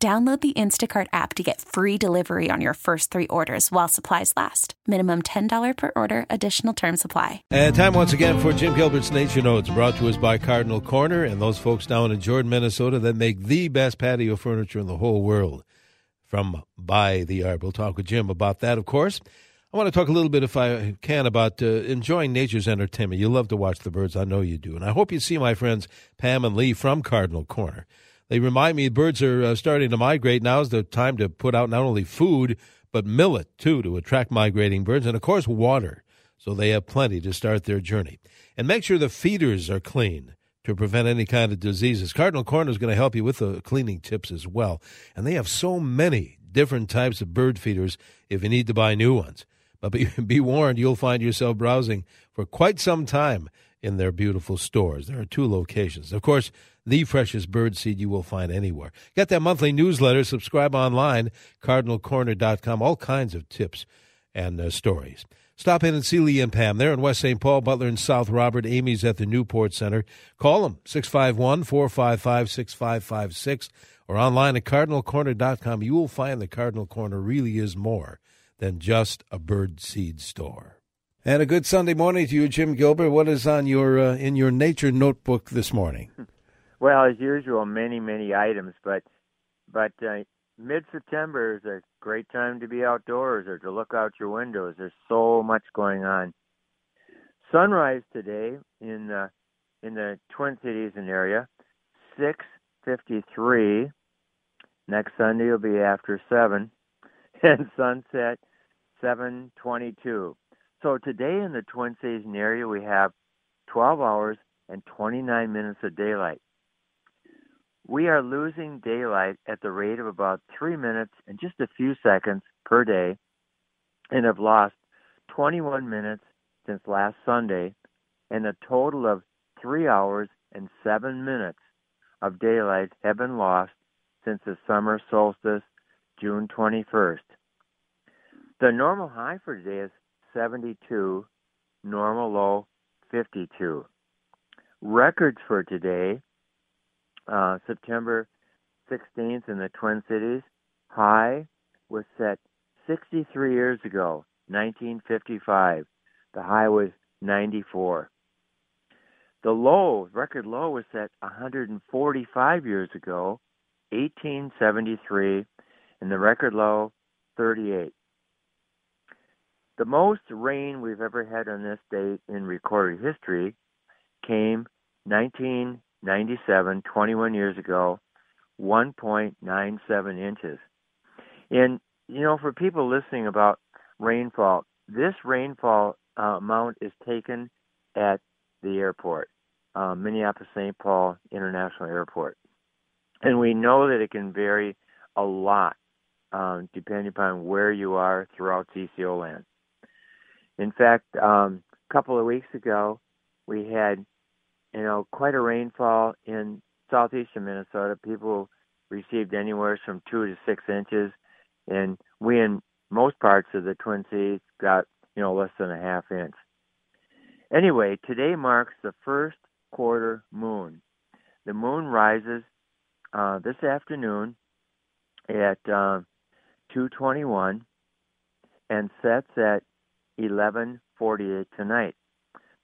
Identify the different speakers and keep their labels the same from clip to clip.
Speaker 1: Download the Instacart app to get free delivery on your first three orders while supplies last. Minimum $10 per order, additional term supply.
Speaker 2: And time once again for Jim Gilbert's Nature Notes, brought to us by Cardinal Corner and those folks down in Jordan, Minnesota that make the best patio furniture in the whole world. From By the Yard. We'll talk with Jim about that, of course. I want to talk a little bit, if I can, about uh, enjoying nature's entertainment. You love to watch the birds. I know you do. And I hope you see my friends Pam and Lee from Cardinal Corner. They remind me birds are uh, starting to migrate. Now is the time to put out not only food, but millet, too, to attract migrating birds, and of course, water, so they have plenty to start their journey. And make sure the feeders are clean to prevent any kind of diseases. Cardinal Corner is going to help you with the cleaning tips as well. And they have so many different types of bird feeders if you need to buy new ones. But be, be warned, you'll find yourself browsing for quite some time in their beautiful stores. There are two locations. Of course, the freshest bird seed you will find anywhere. Get that monthly newsletter, subscribe online, cardinalcorner.com, all kinds of tips and uh, stories. Stop in and see Lee and Pam. They're in West St. Paul, Butler, and South Robert. Amy's at the Newport Center. Call them, 651 455 6556, or online at cardinalcorner.com. You will find the Cardinal Corner really is more than just a bird seed store. And a good Sunday morning to you, Jim Gilbert. What is on your uh, in your nature notebook this morning?
Speaker 3: Well, as usual, many many items, but but uh, mid September is a great time to be outdoors or to look out your windows. There's so much going on. Sunrise today in the in the Twin Cities and area, six fifty three. Next Sunday will be after seven, and sunset seven twenty two. So today in the Twin Cities area, we have 12 hours and 29 minutes of daylight. We are losing daylight at the rate of about three minutes and just a few seconds per day, and have lost 21 minutes since last Sunday, and a total of three hours and seven minutes of daylight have been lost since the summer solstice, June 21st. The normal high for today is 72, normal low 52. Records for today, uh, September 16th in the Twin Cities, high was set 63 years ago, 1955. The high was 94. The low, record low, was set 145 years ago, 1873, and the record low 38. The most rain we've ever had on this date in recorded history came 1997, 21 years ago, 1.97 inches. And, you know, for people listening about rainfall, this rainfall uh, amount is taken at the airport, uh, Minneapolis St. Paul International Airport. And we know that it can vary a lot um, depending upon where you are throughout CCO land. In fact, um, a couple of weeks ago, we had, you know, quite a rainfall in southeastern Minnesota. People received anywhere from two to six inches, and we in most parts of the Twin Cities got, you know, less than a half inch. Anyway, today marks the first quarter moon. The moon rises uh, this afternoon at uh, 2:21 and sets at 11:48 tonight.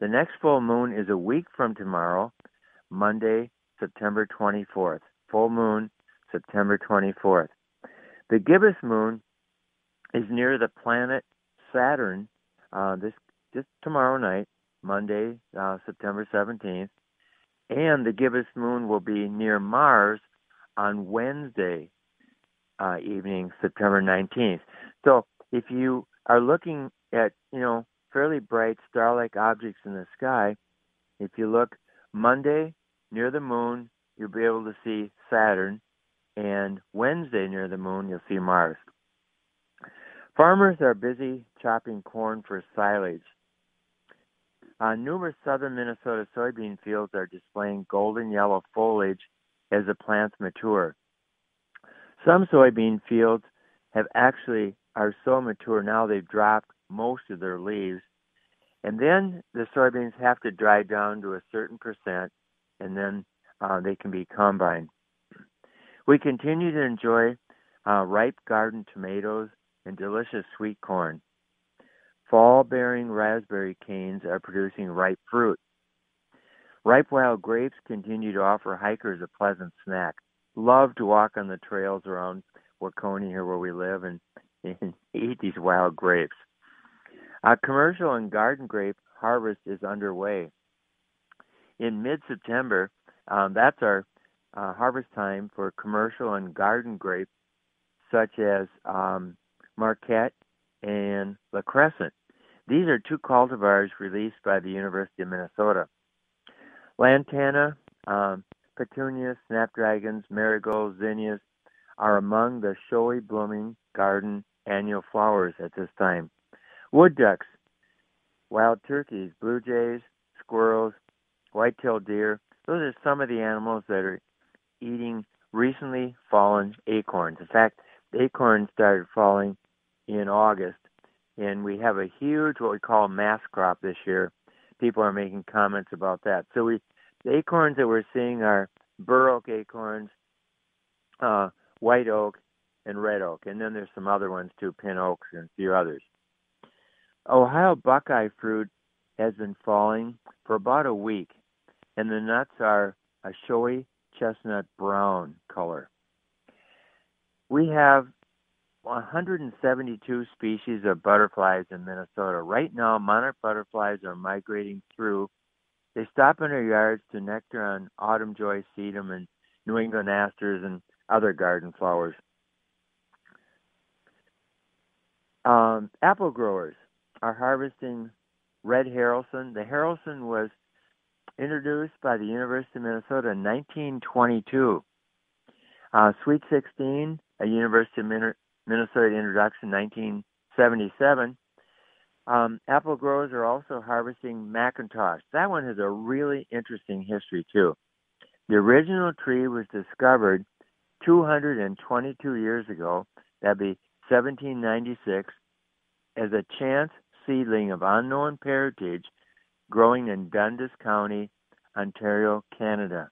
Speaker 3: The next full moon is a week from tomorrow, Monday, September 24th. Full moon, September 24th. The gibbous moon is near the planet Saturn uh, this just tomorrow night, Monday, uh, September 17th, and the gibbous moon will be near Mars on Wednesday uh, evening, September 19th. So if you are looking at you know fairly bright star-like objects in the sky. If you look Monday near the moon, you'll be able to see Saturn, and Wednesday near the moon, you'll see Mars. Farmers are busy chopping corn for silage. Uh, numerous southern Minnesota soybean fields are displaying golden yellow foliage as the plants mature. Some soybean fields have actually are so mature now they've dropped most of their leaves. And then the soybeans have to dry down to a certain percent and then uh, they can be combined. We continue to enjoy uh, ripe garden tomatoes and delicious sweet corn. Fall bearing raspberry canes are producing ripe fruit. Ripe wild grapes continue to offer hikers a pleasant snack. Love to walk on the trails around Waconia here where we live and, and eat these wild grapes. A commercial and garden grape harvest is underway. In mid September, um, that's our uh, harvest time for commercial and garden grapes such as um, Marquette and La Crescent. These are two cultivars released by the University of Minnesota. Lantana, um, petunias, snapdragons, marigolds, zinnias are among the showy blooming garden annual flowers at this time. Wood ducks, wild turkeys, blue jays, squirrels, white-tailed deer, those are some of the animals that are eating recently fallen acorns. In fact, acorns started falling in August, and we have a huge what we call mass crop this year. People are making comments about that. So we the acorns that we're seeing are bur oak acorns, uh, white oak, and red oak, and then there's some other ones too, pin oaks and a few others. Ohio buckeye fruit has been falling for about a week, and the nuts are a showy chestnut brown color. We have 172 species of butterflies in Minnesota. Right now, monarch butterflies are migrating through. They stop in our yards to nectar on autumn joy sedum and New England asters and other garden flowers. Um, apple growers are harvesting red Haralson. The Haralson was introduced by the University of Minnesota in 1922. Uh, Sweet 16, a University of Minnesota introduction, in 1977. Um, apple growers are also harvesting McIntosh. That one has a really interesting history too. The original tree was discovered 222 years ago. That'd be 1796 as a chance seedling of unknown parentage growing in Dundas County, Ontario, Canada.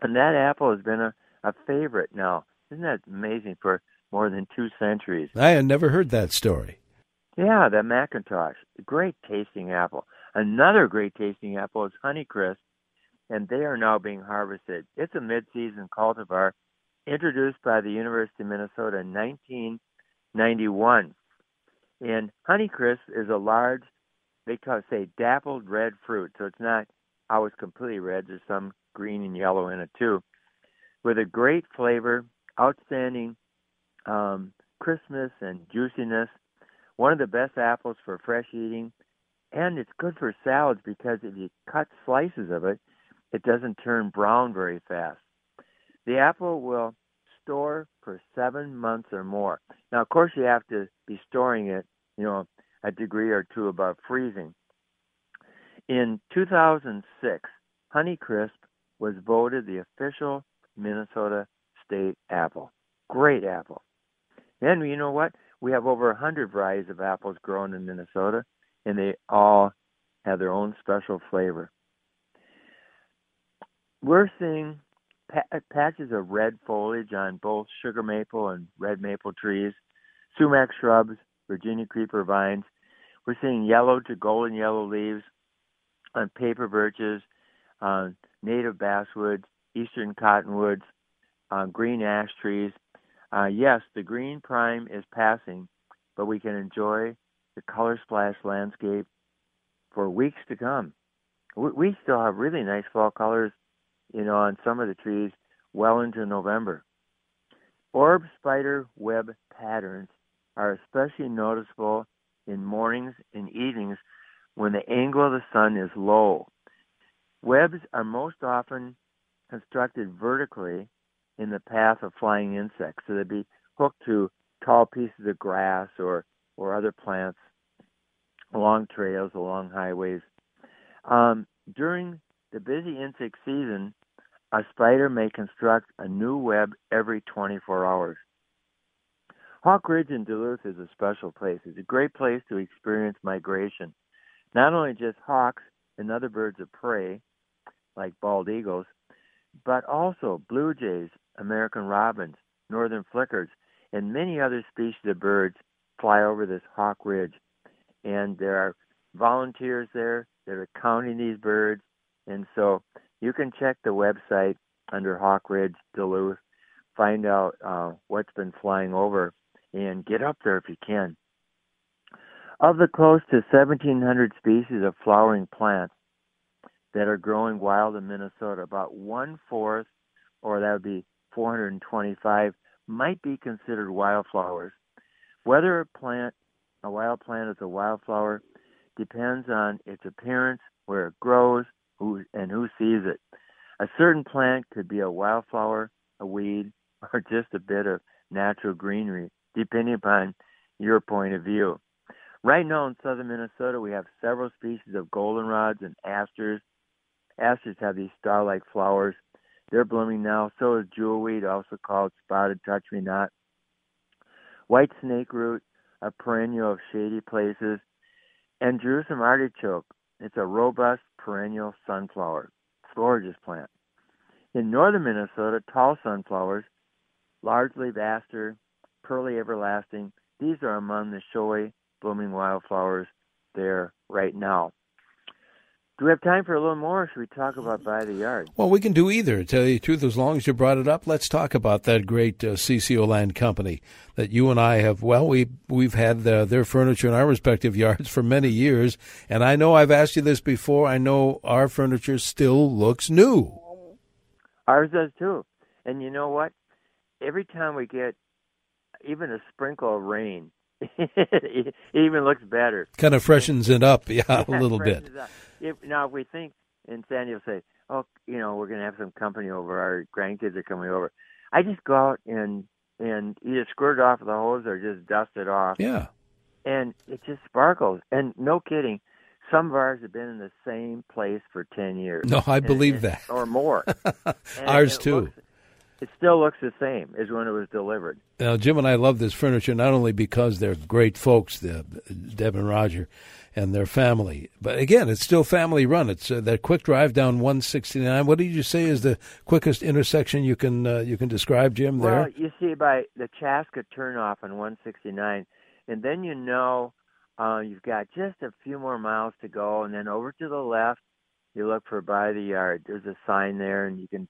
Speaker 3: And that apple has been a, a favorite now. Isn't that amazing for more than two centuries?
Speaker 2: I had never heard that story.
Speaker 3: Yeah, the McIntosh. Great tasting apple. Another great tasting apple is Honeycrisp, and they are now being harvested. It's a mid-season cultivar introduced by the University of Minnesota in 1991. And Honeycrisp is a large they call it, say dappled red fruit, so it's not always completely red. There's some green and yellow in it too, with a great flavor, outstanding um, crispness and juiciness. One of the best apples for fresh eating, and it's good for salads because if you cut slices of it, it doesn't turn brown very fast. The apple will store for seven months or more. Now, of course, you have to be storing it, you know, a degree or two above freezing. In 2006, Honeycrisp was voted the official Minnesota state apple. Great apple. And you know what? We have over 100 varieties of apples grown in Minnesota, and they all have their own special flavor. We're seeing patches of red foliage on both sugar maple and red maple trees, sumac shrubs, Virginia creeper vines. We're seeing yellow to golden yellow leaves on paper birches, on native basswoods, eastern cottonwoods, on green ash trees. Uh, yes, the green prime is passing, but we can enjoy the color splash landscape for weeks to come. We, we still have really nice fall colors, you know, on some of the trees well into November. Orb spider web especially noticeable in mornings and evenings when the angle of the sun is low. Webs are most often constructed vertically in the path of flying insects. So they'd be hooked to tall pieces of grass or, or other plants along trails, along highways. Um, during the busy insect season, a spider may construct a new web every 24 hours. Hawk Ridge in Duluth is a special place. It's a great place to experience migration. Not only just hawks and other birds of prey, like bald eagles, but also blue jays, American robins, northern flickers, and many other species of birds fly over this Hawk Ridge. And there are volunteers there that are counting these birds. And so you can check the website under Hawk Ridge, Duluth, find out uh, what's been flying over, and get up there if you can. Of the close to 1,700 species of flowering plants that are growing wild in Minnesota, about one fourth, or that would be 425, might be considered wildflowers. Whether a plant, a wild plant is a wildflower, depends on its appearance, where it grows, who and who sees it. A certain plant could be a wildflower, a weed, or just a bit of natural greenery, depending upon your point of view. Right now in southern Minnesota, we have several species of goldenrods and asters. Asters have these star-like flowers. They're blooming now. So is jewelweed, also called spotted touch-me-not. White snake root, a perennial of shady places, and Jerusalem artichoke. It's a robust perennial sunflower. Gorgeous plant. In northern Minnesota, tall sunflowers, large leaf aster, pearly everlasting, these are among the showy blooming wildflowers there right now. Do we have time for a little more, or should we talk about by the yard?
Speaker 2: Well, we can do either. To tell you the truth, as long as you brought it up, let's talk about that great uh, CCO Land Company that you and I have. Well, we we've had uh, their furniture in our respective yards for many years, and I know I've asked you this before. I know our furniture still looks new.
Speaker 3: Ours does too, and you know what? Every time we get even a sprinkle of rain, it even looks better.
Speaker 2: Kind of freshens it up, yeah, a little bit.
Speaker 3: If, now, if we think, and Sandy will say, "Oh, you know, we're going to have some company over. Our grandkids are coming over." I just go out and and either squirt it off the hose or just dust it off.
Speaker 2: Yeah.
Speaker 3: And it just sparkles. And no kidding, some of ours have been in the same place for ten years.
Speaker 2: No, I believe
Speaker 3: and,
Speaker 2: that.
Speaker 3: Or more.
Speaker 2: ours too.
Speaker 3: Looks, it still looks the same as when it was delivered.
Speaker 2: Now, Jim and I love this furniture not only because they're great folks, the, Deb and Roger, and their family, but again, it's still family run. It's uh, that quick drive down 169. What did you say is the quickest intersection you can uh, you can describe, Jim? There.
Speaker 3: Well, you see by the Chaska turnoff on 169, and then you know uh, you've got just a few more miles to go, and then over to the left, you look for by the yard. There's a sign there, and you can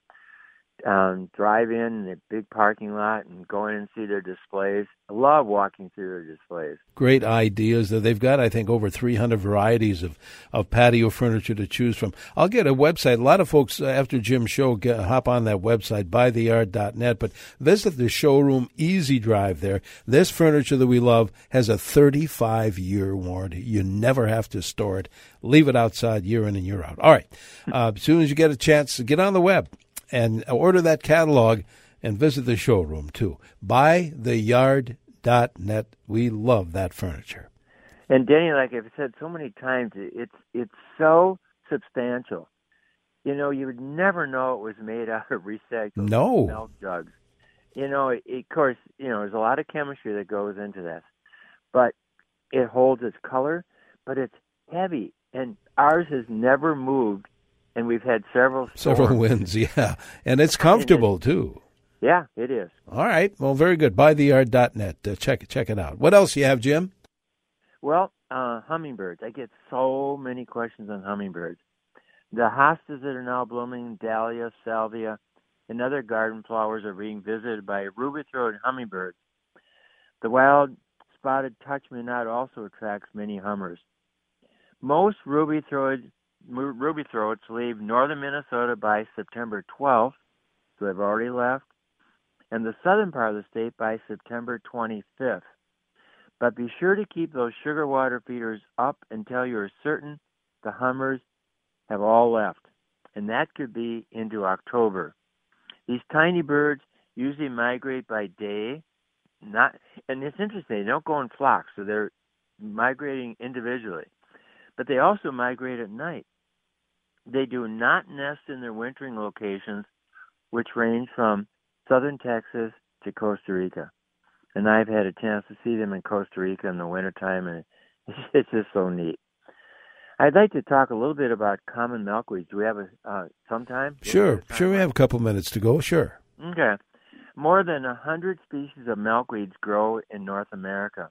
Speaker 3: um, drive in the big parking lot and go in and see their displays. I love walking through their displays.
Speaker 2: Great ideas. They've got, I think, over 300 varieties of, of patio furniture to choose from. I'll get a website. A lot of folks, uh, after Jim's show, get, hop on that website, buytheyard.net, but visit the showroom Easy Drive there. This furniture that we love has a 35 year warranty. You never have to store it. Leave it outside year in and year out. All right. Uh, as soon as you get a chance, get on the web and order that catalog and visit the showroom too. Buytheyard.net. We love that furniture.
Speaker 3: And Danny, like I've said so many times, it's it's so substantial. You know, you would never know it was made out of recycled
Speaker 2: no.
Speaker 3: milk jugs. You know, it, of course, you know, there's a lot of chemistry that goes into this, but it holds its color, but it's heavy, and ours has never moved and we've had several storms.
Speaker 2: several wins. Yeah, and it's comfortable
Speaker 3: and
Speaker 2: too.
Speaker 3: Yeah, it is.
Speaker 2: All right. Well, very good. Buytheyard.net. Uh, check check it out. What else you have, Jim?
Speaker 3: Well, uh, hummingbirds. I get so many questions on hummingbirds. The hostas that are now blooming, dahlia, salvia, and other garden flowers are being visited by ruby-throated hummingbirds. The wild spotted touch-me-not also attracts many hummers. Most ruby-throated ruby throats leave northern Minnesota by September 12th, so they've already left, and the southern part of the state by September 25th. But be sure to keep those sugar water feeders up until you're certain the hummers have all left, and that could be into October. These tiny birds usually migrate by day. Not, and it's interesting. They don't go in flocks, so they're migrating individually. But they also migrate at night. They do not nest in their wintering locations, which range from southern Texas to Costa Rica. And I've had a chance to see them in Costa Rica in the wintertime, and it's just so neat. I'd like to talk a little bit about common milkweeds. Do we have a uh, some time?
Speaker 2: Sure, sure. We have a couple minutes to go. Sure.
Speaker 3: Okay. More than a hundred species of milkweeds grow in North America,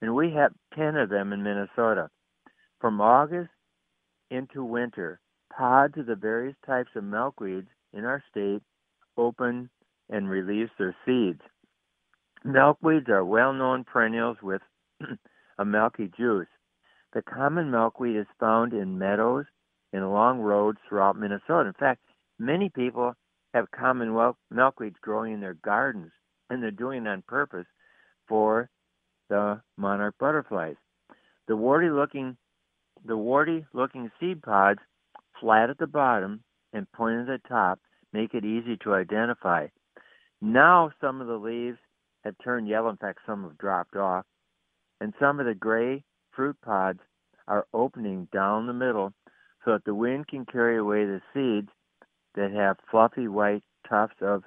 Speaker 3: and we have ten of them in Minnesota. From August into winter, pods of the various types of milkweeds in our state open and release their seeds. Milkweeds are well known perennials with a milky juice. The common milkweed is found in meadows and along roads throughout Minnesota. In fact, many people have common milkweeds growing in their gardens, and they're doing it on purpose for the monarch butterflies. The warty looking the warty looking seed pods flat at the bottom and pointed at the top make it easy to identify. Now some of the leaves have turned yellow, in fact some have dropped off, and some of the gray fruit pods are opening down the middle so that the wind can carry away the seeds that have fluffy white tufts of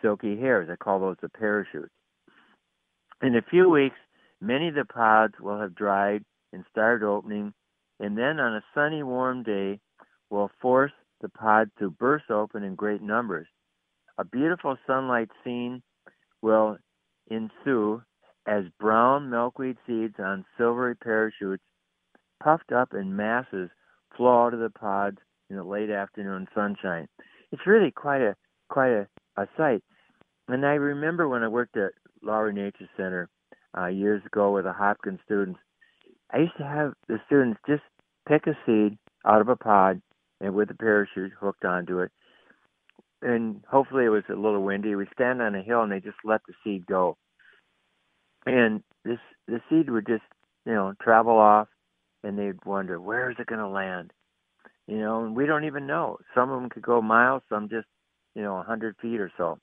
Speaker 3: silky hairs. I call those the parachutes. In a few weeks, many of the pods will have dried and started opening, and then on a sunny, warm day, will force the pod to burst open in great numbers. A beautiful sunlight scene will ensue as brown milkweed seeds on silvery parachutes, puffed up in masses, flow out of the pods in the late afternoon sunshine. It's really quite a quite a, a sight. And I remember when I worked at Lowry Nature Center uh, years ago with the Hopkins students, I used to have the students just pick a seed out of a pod and with a parachute hooked onto it. And hopefully it was a little windy. We stand on a hill and they just let the seed go and this the seed would just you know travel off, and they'd wonder where is it going to land, you know, and we don't even know. Some of them could go miles, some just you know a hundred feet or so.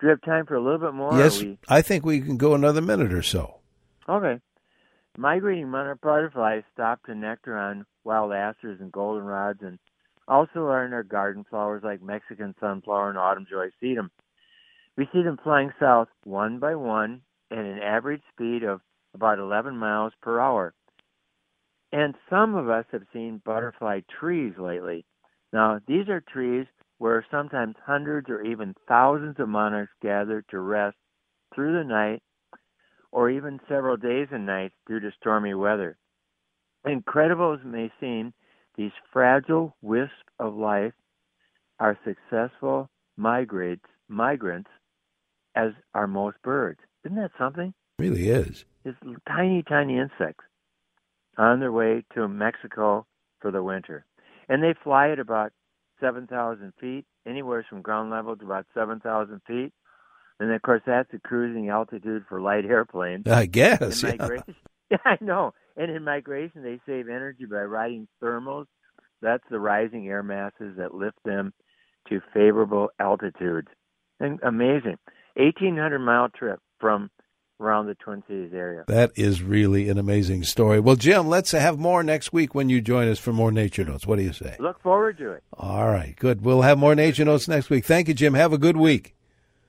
Speaker 3: Do we have time for a little bit more?
Speaker 2: Yes,
Speaker 3: we...
Speaker 2: I think we can go another minute or so.
Speaker 3: Okay. Migrating monarch butterflies stop to nectar on wild asters and goldenrods, and also are in our garden flowers like Mexican sunflower and autumn joy sedum. We see them flying south one by one at an average speed of about 11 miles per hour. And some of us have seen butterfly trees lately. Now, these are trees where sometimes hundreds or even thousands of monarchs gather to rest through the night or even several days and nights due to stormy weather. Incredible as it may seem, these fragile wisps of life are successful migrants, migrants as are most birds. Isn't that something?
Speaker 2: It really is.
Speaker 3: It's tiny, tiny insects on their way to Mexico for the winter. And they fly at about 7,000 feet, anywhere from ground level to about 7,000 feet. And of course, that's a cruising altitude for light airplanes.
Speaker 2: I guess.
Speaker 3: In migration, yeah. yeah, I know. And in migration, they save energy by riding thermals. That's the rising air masses that lift them to favorable altitudes. And amazing. 1,800 mile trip from around the Twin Cities area.
Speaker 2: That is really an amazing story. Well, Jim, let's have more next week when you join us for more Nature Notes. What do you say?
Speaker 3: Look forward to it.
Speaker 2: All right, good. We'll have more Nature Notes next week. Thank you, Jim. Have a good week.